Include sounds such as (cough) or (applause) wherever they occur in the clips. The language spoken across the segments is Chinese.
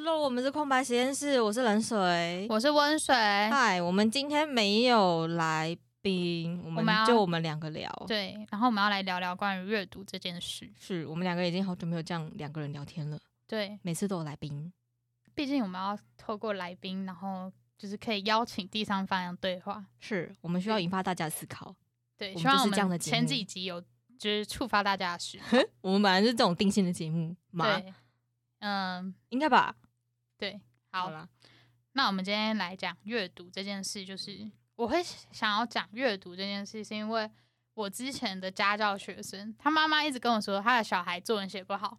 Hello，我们是空白实验室，我是冷水。我是温水。嗨，我们今天没有来宾，我们们要就我们两个聊。，对，然后我们要来聊聊关于阅读这件事。是我们两个已经好久没有这样两个人聊天了，对，每次都有来宾。毕竟我们要透过来宾，然后就是可以邀请第三方对话。是我们需要引发大家的思考。对，我们希望我就是这样的前几集有就是触发大家的事。(laughs) 我们本来是这种定性的节目嘛，对，嗯，应该吧？对，好，了，那我们今天来讲阅读这件事，就是我会想要讲阅读这件事，是因为我之前的家教学生，他妈妈一直跟我说他的小孩作文写不好，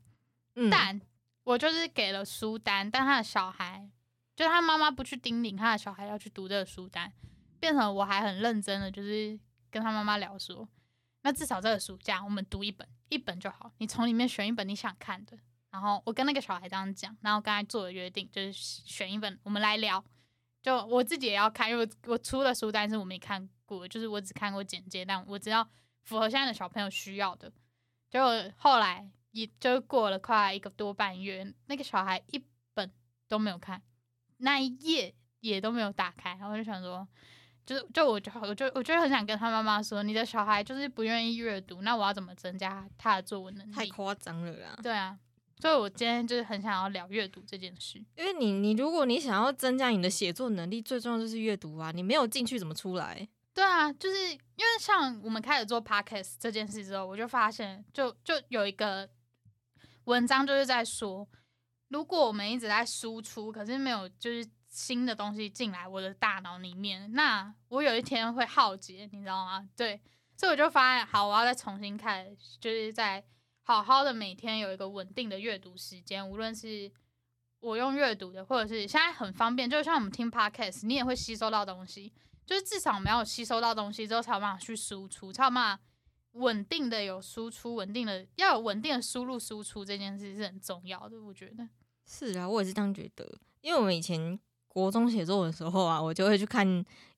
嗯，但我就是给了书单，但他的小孩就是他妈妈不去叮咛他的小孩要去读这个书单，变成我还很认真的就是跟他妈妈聊说，那至少这个暑假我们读一本，一本就好，你从里面选一本你想看的。然后我跟那个小孩这样讲，然后跟他做了约定，就是选一本我们来聊。就我自己也要看，因为我我出的书单是我没看过，就是我只看过简介，但我知道符合现在的小朋友需要的。结果后来也就过了快一个多半月，那个小孩一本都没有看，那一页也都没有打开，然后我就想说，就是就我就我就我就很想跟他妈妈说，你的小孩就是不愿意阅读，那我要怎么增加他的作文能力？太夸张了啦。对啊，所以我今天就是很想要聊阅读这件事。因为你你如果你想要增加你的写作能力，最重要就是阅读啊，你没有进去怎么出来？对啊，就是因为像我们开始做 podcast 这件事之后，我就发现就就有一个文章就是在说，如果我们一直在输出，可是没有就是新的东西进来我的大脑里面，那我有一天会耗竭，你知道吗？对，所以我就发现，好，我要再重新开始，就是在好好的每天有一个稳定的阅读时间，无论是。我用阅读的，或者是现在很方便，就像我们听 podcast，你也会吸收到东西。就是至少我们要有吸收到东西之后，才有办法去输出，才有办法稳定的有输出，稳定的要有稳定的输入输出这件事是很重要的，我觉得。是啊，我也是这样觉得。因为我们以前国中写作文的时候啊，我就会去看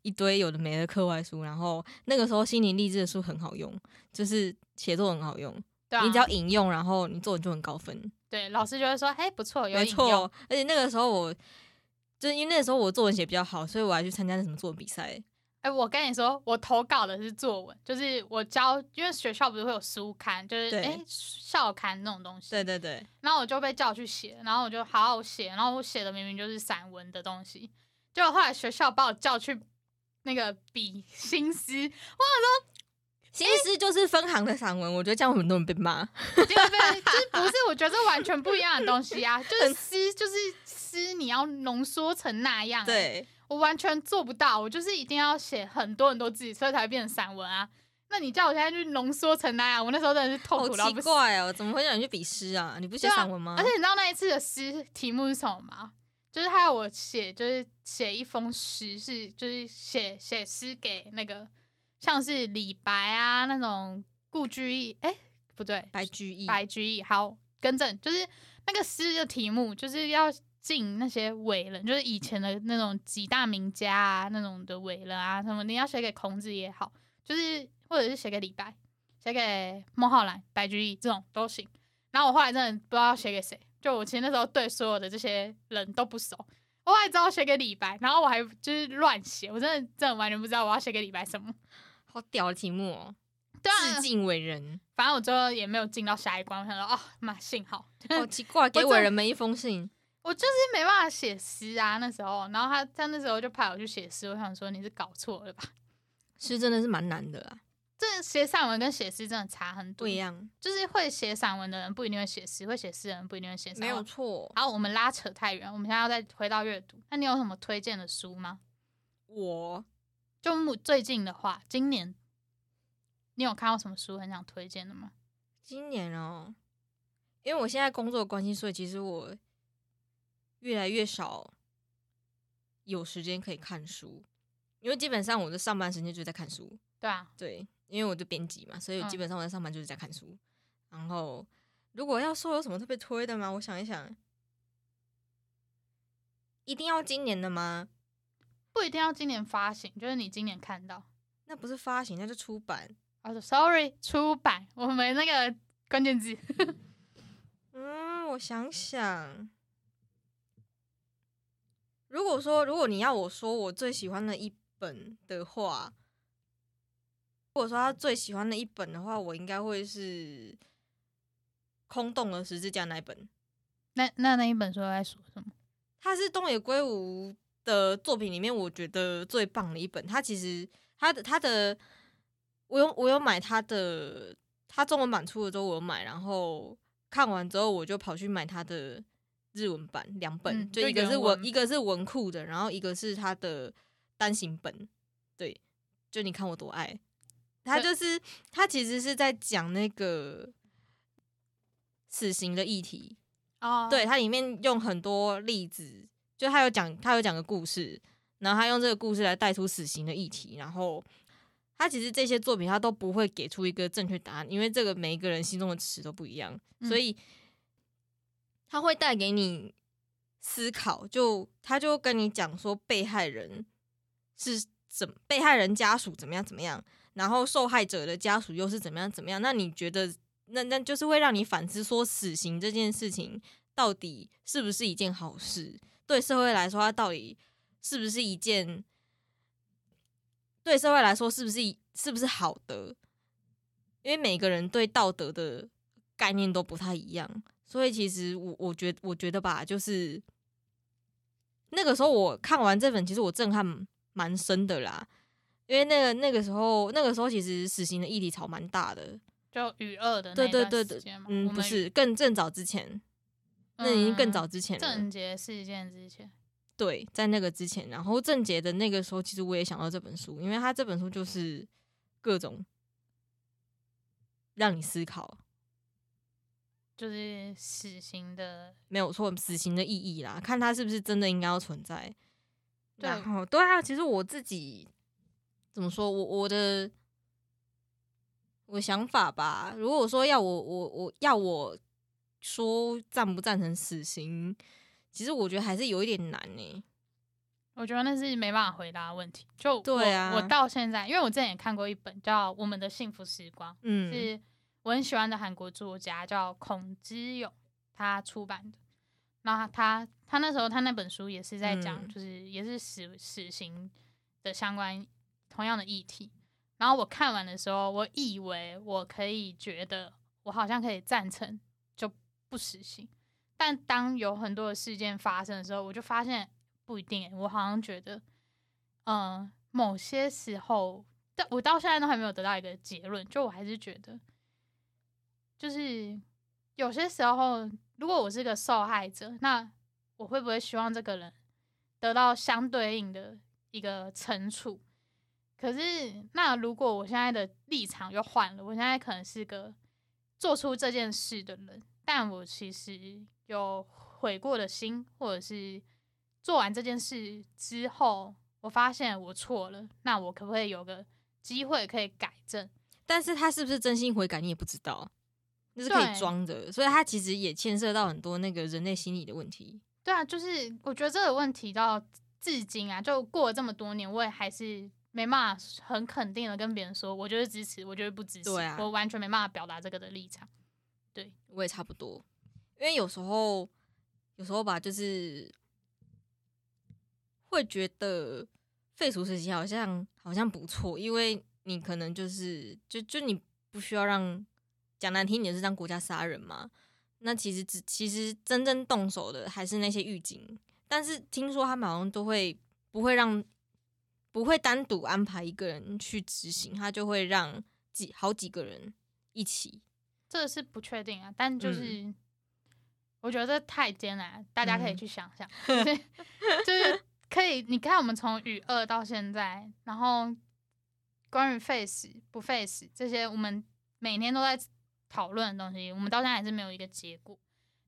一堆有的没的课外书，然后那个时候心灵励志的书很好用，就是写作很好用，对啊，你只要引用，然后你作文就很高分。对老师就会说，哎，不错，有没错，而且那个时候我。就是因为那个时候我作文写比较好，所以我还去参加那什么作文比赛。哎、我跟你说，我投稿的是作文，就是我教，因为学校不是会有书刊，就是对哎、校刊那种东西。对对对，然后我就被叫去写，然后我就好好写，然后我写的明明就是散文的东西，结果后来学校把我叫去那个比新诗，新诗就是分行的散文，我觉得这样很多人被骂。对对对，就是不是？我觉得这完全不一样的东西啊！就是诗，就是诗，你要浓缩成那样、欸，对，我完全做不到。我就是一定要写很多很多字，所以才会变成散文啊。那你叫我现在去浓缩成那样，我那时候真的是痛苦到不行。怪哦，怎么会让你去比诗啊？你不写散文吗？而且你知道那一次的诗题目是什么吗？就是他要我写，就是写一封诗，是就是写写诗给那个像是李白啊那种故居易，哎、不对，白居易，白居易。好，更正，就是那个诗的题目就是要敬那些伟人，就是以前的那种几大名家啊，那种的伟人啊，什么你要写给孔子也好，就是或者是写给李白，写给孟浩然、白居易这种都行。然后我后来真的不知道要写给谁，就我其实那时候对所有的这些人都不熟，我还知道写给李白，然后我还就是乱写，我真的真的完全不知道我要写给李白什么。好屌的题目哦，对啊致，敬伟人，反正我最后也没有进到下一关，我想说哦妈幸好，好奇怪，(laughs) 给真伟人们一封信。我就是没办法写诗啊，那时候，然后他他那时候就派我去写诗，我想说你是搞错了吧？(laughs) 诗真的是蛮难的啦，这写散文跟写诗真的差很多，不一样，就是会写散文的人不一定会写诗，会写诗的人不一定会写散没有文。错。好，我们拉扯太远，我们现在要再回到阅读。那你有什么推荐的书吗？我就目最近的话，今年你有看到什么书很想推荐的吗？今年哦，因为我现在工作关系，所以其实我越来越少有时间可以看书，因为基本上我的上班时间就是在看书。对啊，对，因为我就编辑嘛，所以嗯基本上我在上班就是在看书。然后，如果要说有什么特别推的吗？我想一想，一定要今年的吗？不一定要今年发行，就是你今年看到。那不是发行，那是出版。哦、s o r r y 出版，我们那个关键字。(laughs) 嗯，我想想，如果说如果你要我说我最喜欢的一本的话，如果说他最喜欢的一本的话，我应该会是《空洞的十字架》那一本。那那那一本书在说什么？它是东野圭吾的作品里面我觉得最棒的一本。他其实他的他的我有我有买他的，他中文版出了之后我有买，然后看完之后我就跑去买他的日文版两本，嗯就一个是文文一个是文库的，然后一个是他的单行本。对，就你看我多爱。他就是他其实是在讲那个死刑的议题，哦对，它里面用很多例子，就他有讲，他有讲个故事，然后他用这个故事来带出死刑的议题，然后他其实这些作品他都不会给出一个正确答案，因为这个每一个人心中的词都不一样，所嗯以他会带给你思考，就他就跟你讲说被害人是怎，被害人家属怎么样怎么样，然后受害者的家属又是怎么样怎么样，那你觉得？那那就是会让你反思，说死刑这件事情到底是不是一件好事？对社会来说，它到底是不是一件对社会来说是不是是不是好的？因为每个人对道德的概念都不太一样，所以其实我我觉我觉得吧，就是那个时候我看完这本，其实我震撼蛮深的啦。因为那个那个时候，那个时候其实死刑的议题潮蛮大的，就与恶的那对对对嗯，不是更更早之前，那已经更嗯早之前了。郑捷事件之前，对，在那个之前，然后郑杰的那个时候，其实我也想到这本书，因为他这本书就是各种让你思考，就是死刑的，没有错，死刑的意义啦，看它是不是真的应该要存在。对然后对啊，其实我自己怎么说，我我的我想法吧，如果说要我我我要我说赞不赞成死刑，其实我觉得还是有一点难呢、我觉得那是没办法回答的问题。就我对啊我到现在，因为我之前也看过一本叫《我们的幸福时光》，嗯，是我很喜欢的韩国作家叫孔之勇他出版的。那他他那时候他那本书也是在讲，嗯就是也是死死刑的相关同样的议题。然后我看完的时候，我以为我可以觉得我好像可以赞成就不死刑，但当有很多的事件发生的时候，我就发现不一定、我好像觉得，嗯、某些时候，但我到现在都还没有得到一个结论，就我还是觉得，就是有些时候，如果我是个受害者，那我会不会希望这个人得到相对应的一个惩处？可是，那如果我现在的立场又换了，我现在可能是个做出这件事的人，但我其实有悔过的心，或者是做完这件事之后，我发现我错了，那我可不可以有个机会可以改正？但是他是不是真心悔改，你也不知道，那是可以装的，所以他其实也牵涉到很多那个人类心理的问题。对啊，就是我觉得这个问题到至今啊，就过了这么多年，我也还是没办法很肯定的跟别人说，我就是支持，我就是不支持，我完全没办法表达这个的立场。对我也差不多，因为有时候，有时候吧，就是会觉得废除时期好像好像不错，因为你可能就是就就你不需要让讲难听点是让国家杀人嘛。那其实只其实真正动手的还是那些狱警，但是听说他们好像都会不会让不会单独安排一个人去执行，他就会让几好几个人一起。这个是不确定啊，但嗯。就是、我觉得这太艰难，大家可以嗯。去想想，(laughs) 就是就是可以，你看我们从语二到现在，然后关于 face 不 face 这些，我们每天都在讨论的东西，我们到现在还是没有一个结果。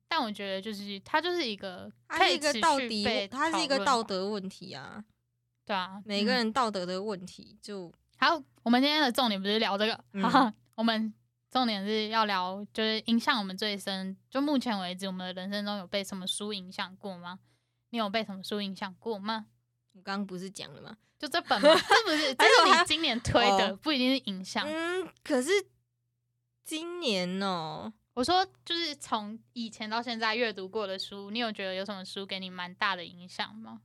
但我觉得就是它就是一个它是一个可以持道底，它是一个道德问题啊，对啊，每个嗯。人道德的问题就好，我们今天的重点不是聊这个，嗯哈哈，我们重点是要聊，就是影响我们最深。就目前为止，我们的人生中有被什么书影响过吗？你有被什么书影响过吗？我刚刚不是讲了吗？就这本吗？这不是，(laughs) 这是你今年推的，哦不一定是影响。嗯，可是今年哦、我说，就是从以前到现在阅读过的书，你有觉得有什么书给你蛮大的影响吗？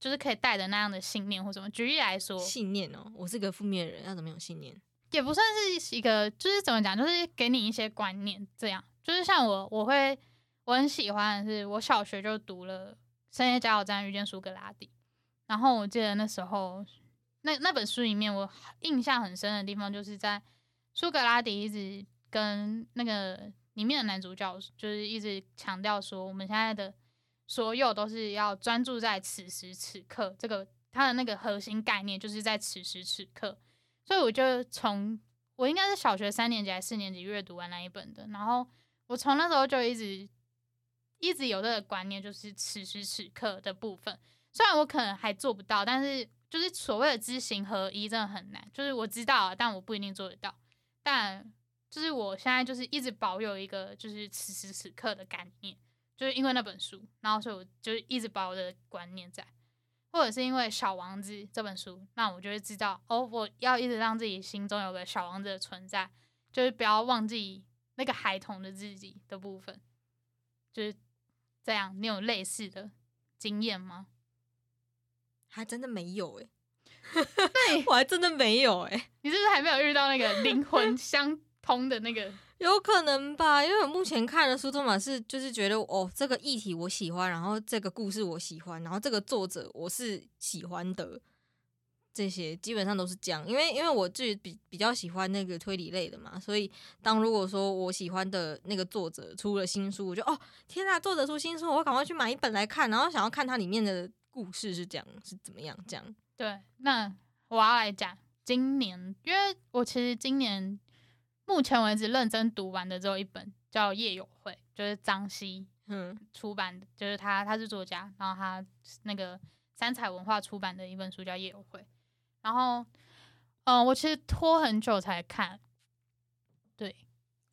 就是可以带着那样的信念或什么。举例来说，信念哦，我是个负面的人，要怎么有信念？也不算是一个，就是怎么讲，就是给你一些观念，这样。就是像我，我会我很喜欢的是，我小学就读了《深夜加油站遇见苏格拉底》，然后我记得那时候那那本书里面，我印象很深的地方，就是在苏格拉底一直跟那个里面的男主角，就是一直强调说，我们现在的所有都是要专注在此时此刻，这个他的那个核心概念就是在此时此刻。所以我就从我应该是小学三年级还是四年级阅读完那一本的，然后我从那时候就一直一直有这个观念，就是此时此刻的部分。虽然我可能还做不到，但是就是所谓的知行合一真的很难。就是我知道，但我不一定做得到。但就是我现在就是一直保有一个就是此时此刻的概念，就是因为那本书，然后所以我就一直保有的观念在。或者是因为《小王子》这本书，那我就会知道哦，我要一直让自己心中有个小王子的存在，就是不要忘记那个孩童的自己的部分，就是这样。你有类似的经验吗？还真的没有哎，对 (laughs) 我还真的没有哎，你是不是还没有遇到那个灵魂相通的那个？有可能吧，因为我目前看的书，托马是就是觉得哦，这个议题我喜欢，然后这个故事我喜欢，然后这个作者我是喜欢的，这些基本上都是这样。因为因为我自己比比较喜欢那个推理类的嘛，所以当如果说我喜欢的那个作者出了新书，我就哦天呐，作者出新书，我赶快去买一本来看，然后想要看它里面的故事是这样是怎么样这样。对，那我要来讲今年，因为我其实今年。目前为止，认真读完的只有一本，叫《夜友会》，就是张希嗯出版的，就是他他是作家，然后他那个三彩文化出版的一本书叫《夜友会》，然后嗯，我其实拖很久才看，对，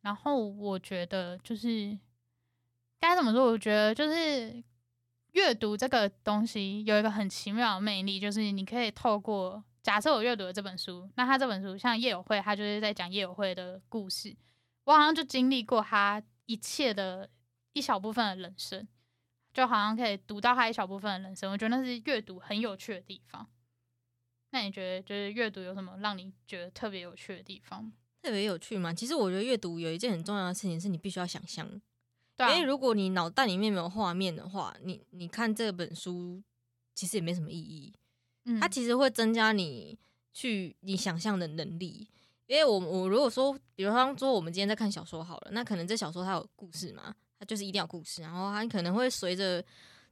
然后我觉得就是该怎么说？我觉得就是阅读这个东西有一个很奇妙的魅力，就是你可以透过。假设我阅读了这本书，那他这本书像夜友会，他就是在讲夜友会的故事。我好像就经历过他一切的一小部分的人生，就好像可以读到他一小部分的人生。我觉得那是阅读很有趣的地方。那你觉得就是阅读有什么让你觉得特别有趣的地方？特别有趣吗？其实我觉得阅读有一件很重要的事情是你必须要想象。对，因为如果你脑袋里面没有画面的话，你你看这本书其实也没什么意义。它其实会增加你去你想象的能力，因为我我如果说，比如说我们今天在看小说好了，那可能这小说它有故事嘛，它就是一定要故事，然后它可能会随着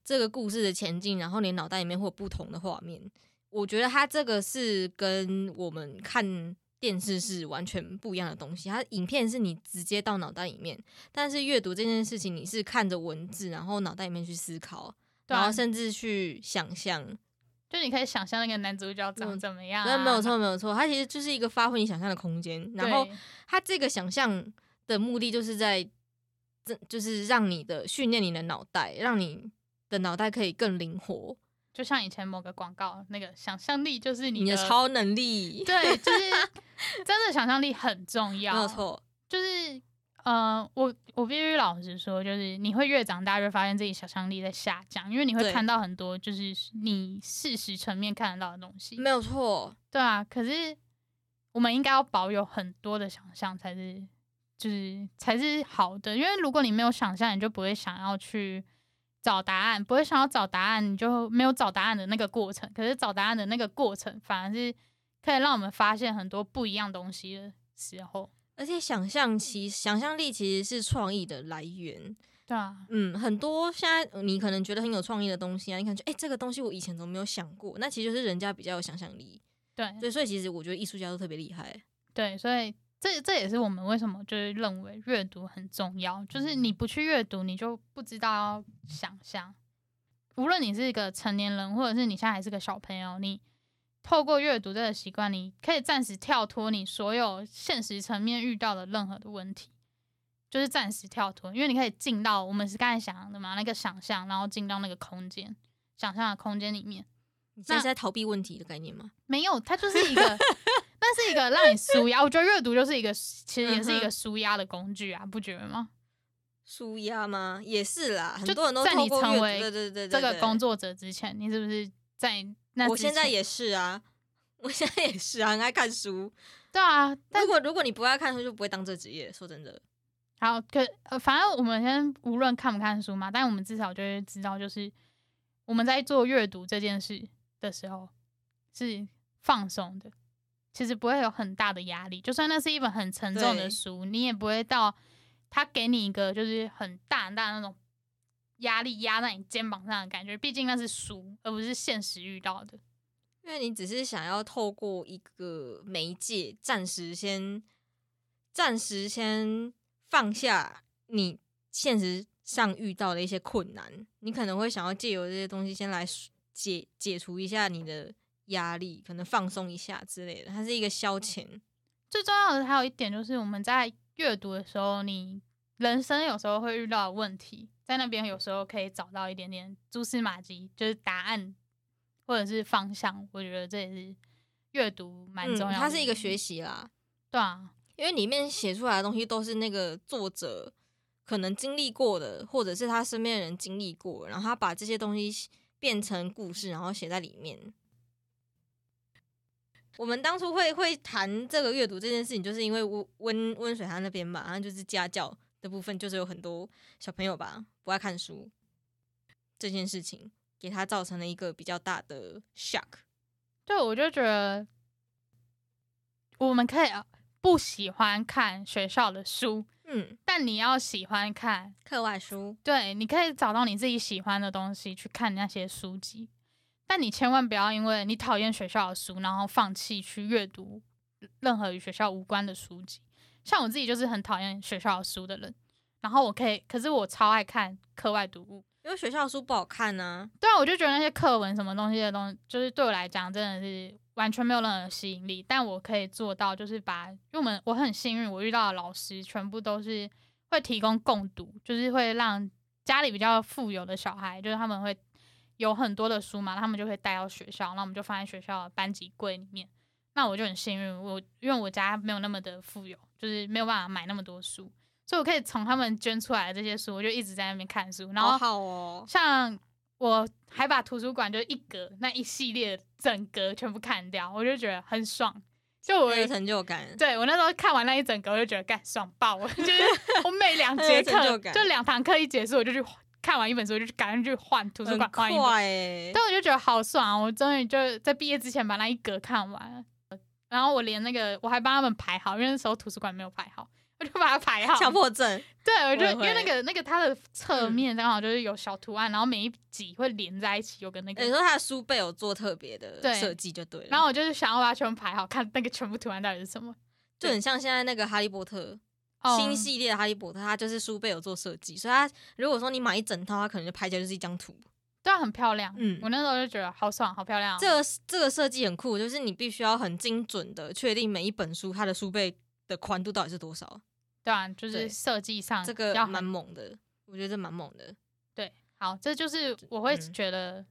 这个故事的前进，然后你脑袋里面会有不同的画面。我觉得它这个是跟我们看电视是完全不一样的东西，它影片是你直接到脑袋里面，但是阅读这件事情你是看着文字，然后脑袋里面去思考，然后甚至去想象。就你可以想象那个男主角长怎么样？那没有错，没有错，他其实就是一个发挥你想象的空间。然后他这个想象的目的就是在，这就是让你的训练你的脑袋，让你的脑袋可以更灵活。就像以前某个广告，那个想象力就是你的超能力。对，就是 (laughs) 真的想象力很重要。没有错，就是。呃，我我必须老实说，就是你会越长大，越发现自己想象力在下降，因为你会看到很多就是你事实层面看得到的东西。没有错，对啊。可是我们应该要保有很多的想象，才是就是才是好的。因为如果你没有想象，你就不会想要去找答案，不会想要找答案，你就没有找答案的那个过程。可是找答案的那个过程，反而是可以让我们发现很多不一样东西的时候。而且想象其想象力其实是创意的来源，对啊，嗯，很多现在你可能觉得很有创意的东西啊，你感觉哎，这个东西我以前怎么没有想过？那其实就是人家比较有想象力，对，所以，所以其实我觉得艺术家都特别厉害，对，所以这这也是我们为什么就是认为阅读很重要，就是你不去阅读，你就不知道要想象。无论你是一个成年人，或者是你现在还是个小朋友，你。透过阅读这个习惯，你可以暂时跳脱你所有现实层面遇到的任何的问题，就是暂时跳脱，因为你可以进到我们是刚才想的嘛，那个想象，然后进到那个空间，想象的空间里面。你现在在逃避问题的概念吗？没有，它就是一个，(laughs) 那是一个让你舒压。我觉得阅读就是一个，其实也是一个舒压的工具啊，不觉得吗？舒压吗？也是啦，很多人都在你成为对对对这个工作者之前，你是不是？在那我现在也是啊，我现在也是啊，很爱看书。对啊，但如果如果你不爱看书，就不会当这职业。说真的，好，可呃，反正我们先无论看不看书嘛，但我们至少就会知道，就是我们在做阅读这件事的时候是放松的，其实不会有很大的压力。就算那是一本很沉重的书，你也不会到他给你一个就是很大很大那种压力压在你肩膀上的感觉。毕竟那是书，而不是现实遇到的。因为你只是想要透过一个媒介，暂时先暂时先放下你现实上遇到的一些困难，你可能会想要借由这些东西先来解解除一下你的压力，可能放松一下之类的，它是一个消遣。最重要的还有一点就是，我们在阅读的时候，你人生有时候会遇到的问题，在那边有时候可以找到一点点蛛丝马迹，就是答案或者是方向。我觉得这也是阅读蛮重要的、嗯，它是一个学，习啦，对啊，因为里面写出来的东西都是那个作者可能经历过的，或者是他身边的人经历过，然后他把这些东西变成故事，然后写在里面。我们当初会会谈这个阅读这件事情，就是因为温温温水他那边嘛，然后就是家教的部分，就是有很多小朋友吧不爱看书这件事情，给他造成了一个比较大的 shock。对，我就觉得我们可以啊不喜欢看学校的书，嗯，但你要喜欢看课外书，对，你可以找到你自己喜欢的东西去看那些书籍，但你千万不要因为你讨厌学校的书，然后放弃去阅读任何与学校无关的书籍。像我自己就是很讨厌学校的书的人，然后我可以，可是我超爱看课外读物。因为学校书不好看呢、对啊，我就觉得那些课文什么东西的东西，就是对我来讲真的是完全没有任何吸引力。但我可以做到，就是把，因为我们我很幸运，我遇到的老师全部都是会提供共读，就是会让家里比较富有的小孩，就是他们会有很多的书嘛，他们就会带到学校，那我们就放在学校的班级柜里面。那我就很幸运，我因为我家没有那么的富有，就是没有办法买那么多书，所以我可以从他们捐出来的这些书，我就一直在那边看书，然后好好哦，像我还把图书馆就一格那一系列整格全部看掉，我就觉得很爽。就我有成就感。对我那时候看完那一整格，我就觉得干爽爆了。(laughs) 就是我每两 (laughs) 节课，就两堂课一结束，我就去看完一本书，我就赶紧去换图书馆换一本。快哎、但我就觉得好爽啊！我终于就在毕业之前把那一格看完了，然后我连那个我还帮他们排好，因为那时候图书馆没有排好，我就把它排好。强迫症，(laughs) 对，我就我因为那会个那个它的侧嗯面刚好就是有小图案，然后每一集会连在一起，有个那个。你说它的书背有做特别的对设计就对了，然后我就是想要把它全部排好，看那个全部图案到底是什么。(laughs) 就很像现在那个哈利波特、哦新系列的哈利波特，它就是书背有做设计，所以它如果说你买一整套，它可能就拍起来就是一张图。对啊，很漂亮。嗯我那时候就觉得好爽，好漂亮哦。这个这个设计很酷，就是你必须要很精准的确定每一本书它的书背的宽度到底是多少，对啊，就是设计上这个蛮猛的，我觉得这蛮猛的。对。好，这就是我会嗯觉得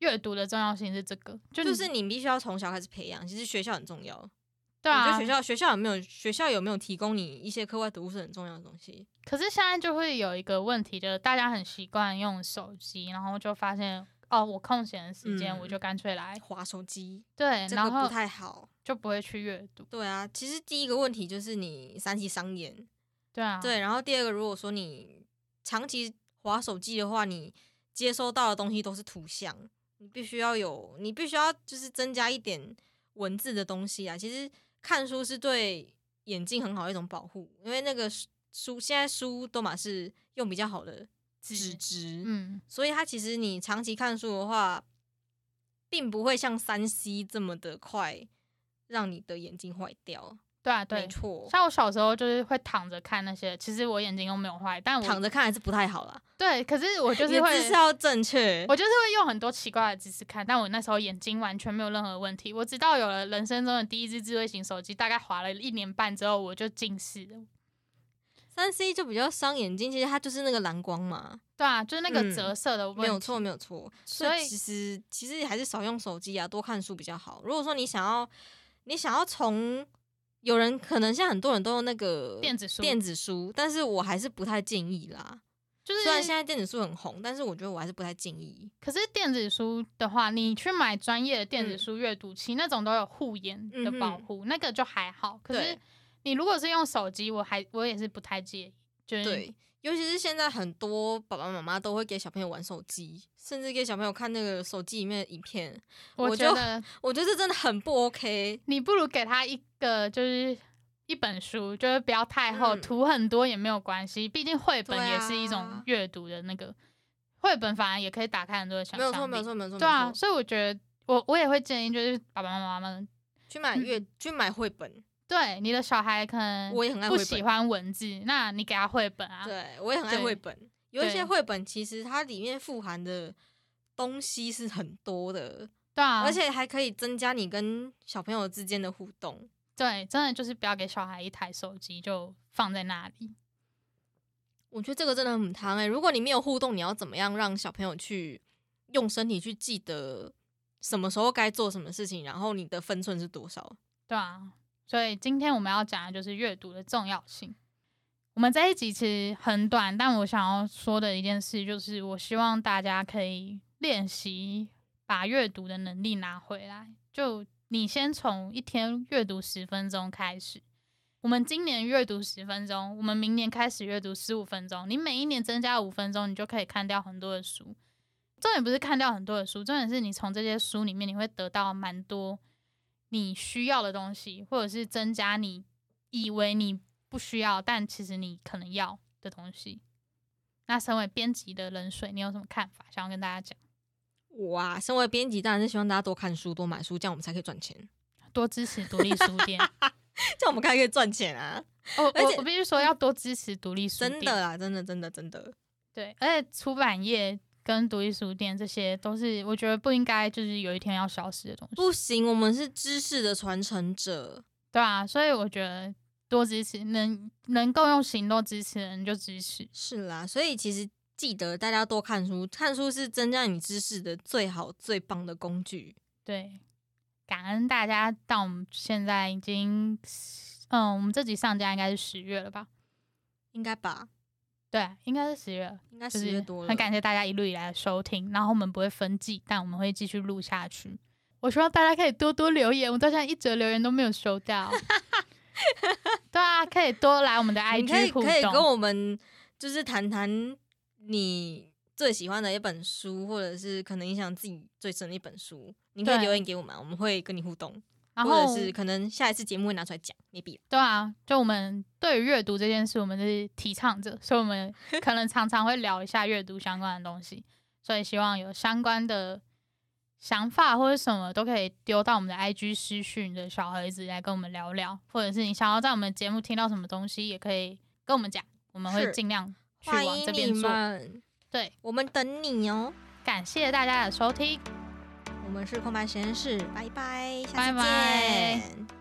阅读的重要性是这个，就就是你必须要从小开始培养，其实学校很重要。对啊我觉得学。校学校有没有学校有没有提供你一些课外读物是很重要的东西。可是现在就会有一个问题，就是大家很习惯用手机，然后就发现哦，我空闲的时间嗯我就干脆来划手机对，然后这个不太好。就不会去阅读。对啊，其实第一个问题就是你三七伤眼，对啊，对，然后第二个如果说你长期划手机的话，你接收到的东西都是图像，你必须要有，你必须要就是增加一点文字的东西啊。其实看书是对眼睛很好的一种保护，因为那个书书现在书都嘛是用比较好的纸纸质，嗯，所以它其实你长期看书的话，并不会像三 C 这么的快让你的眼睛坏掉。对啊，对没。错，像我小时候就是会躺着看那些，其实我眼睛又没有坏，但我躺着看还是不太好啦。对，可是我就是姿势要正确。我就是会用很多奇怪的姿势看，但我那时候眼睛完全没有任何问题。我直到有了人生中的第一只智慧型手机，大概划了一年半之后，我就近视了。三 C 就比较伤眼睛，其实它就是那个蓝光嘛，对啊，就是那个嗯折射的问题。没有错，没有错。所以其实其实还是少用手机啊，多看书比较好。如果说你想要你想要从有人可能现在很多人都用那个电子书电子书，但是我还是不太建议啦。就是虽然现在电子书很红，但是我觉得我还是不太建议。可是电子书的话，你去买专业的电子嗯书阅读器，那种都有护眼的保护，那个就还好。可是你如果是用手机，我还我也是不太介意。就是对，尤其是现在很多爸爸妈妈都会给小朋友玩手机，甚至给小朋友看那个手机里面的影片。我觉得 (laughs) 我觉得这真的很不 OK。你不如给他一个就是一本书，就是不要太厚，嗯图很多也没有关系，毕竟绘本也是一种啊阅读的那个，绘本反而也可以打开很多的想没有错，象力。没有错，没有错。对啊，所以我觉得我我也会建议，就是爸爸妈妈们，去买阅去买绘本，对你的小孩可能我也很爱不喜。欢文字，那你给他绘本啊，对，我也很爱对绘本。有一些对绘本其实它里面富含的东西是很多的，对啊，而且还可以增加你跟小朋友之间的互动。对，真的就是不要给小孩一台手机就放在那里。我觉得这个真的很汤哎、如果你没有互动，你要怎么样让小朋友去用身体去记得什么时候该做什么事情，然后你的分寸是多少？对啊，所以今天我们要讲的就是阅读的重要性。我们这一集其实很短，但我想要说的一件事就是，我希望大家可以练习把阅读的能力拿回来。就你先从一天阅读十分钟开始，我们今年阅读十分钟，我们明年开始阅读十五分钟。你每一年增加五分钟，你就可以看掉很多的书。重点不是看掉很多的书，重点是你从这些书里面你会得到蛮多你需要的东西，或者是增加你以为你不需要，但其实你可能要的东西。那身为编辑的冷水，你有什么看法？想要跟大家讲？哇，身为编辑，当然是希望大家多看书、多买书，这样我们才可以赚钱，多支持独立书店。(laughs) 这样我们才可以赚钱啊！(laughs) 哦而且我我必须说，要多支持独立书店。真的啦，真的，真的，真的，对，而且出版业跟独立书店这些都是我觉得不应该就是有一天要消失的东西，不行，我们是知识的传承者。对啊，所以我觉得多支持，能能够用行动支持的人就支持。是啦，所以其实记得大家多看书，看书是增加你知识的最好、最棒的工具。对，感恩大家到我们现在已经，嗯，我们这集上架应该是十月了吧？应该吧？对，应该是十月了，应该就是十月多了。很感谢大家一路以来的收听，然后我们不会分季，但我们会继续录下去。我希望大家可以多多留言，我到现在一则留言都没有收到。(laughs) 对啊，可以多来我们的你可以 IG 互可以跟。我们就是谈谈你最喜欢的一本书，或者是可能影响自己最深的一本书，你可以留言给我们，我们会跟你互动，然后或者是可能下一次节目会拿出来讲，maybe 对啊，就我们对于阅读这件事，我们是提倡者，所以我们 (laughs) 可能常常会聊一下阅读相关的东西。所以希望有相关的想法或者什么都可以丢到我们的 IG 私讯的小盒子来跟我们聊聊，或者是你想要在我们节目听到什么东西，也可以跟我们讲，我们会是尽量去欢往这边对，我们等你哦。感谢大家的收听。我们是空白实验室，拜拜，下次拜拜见。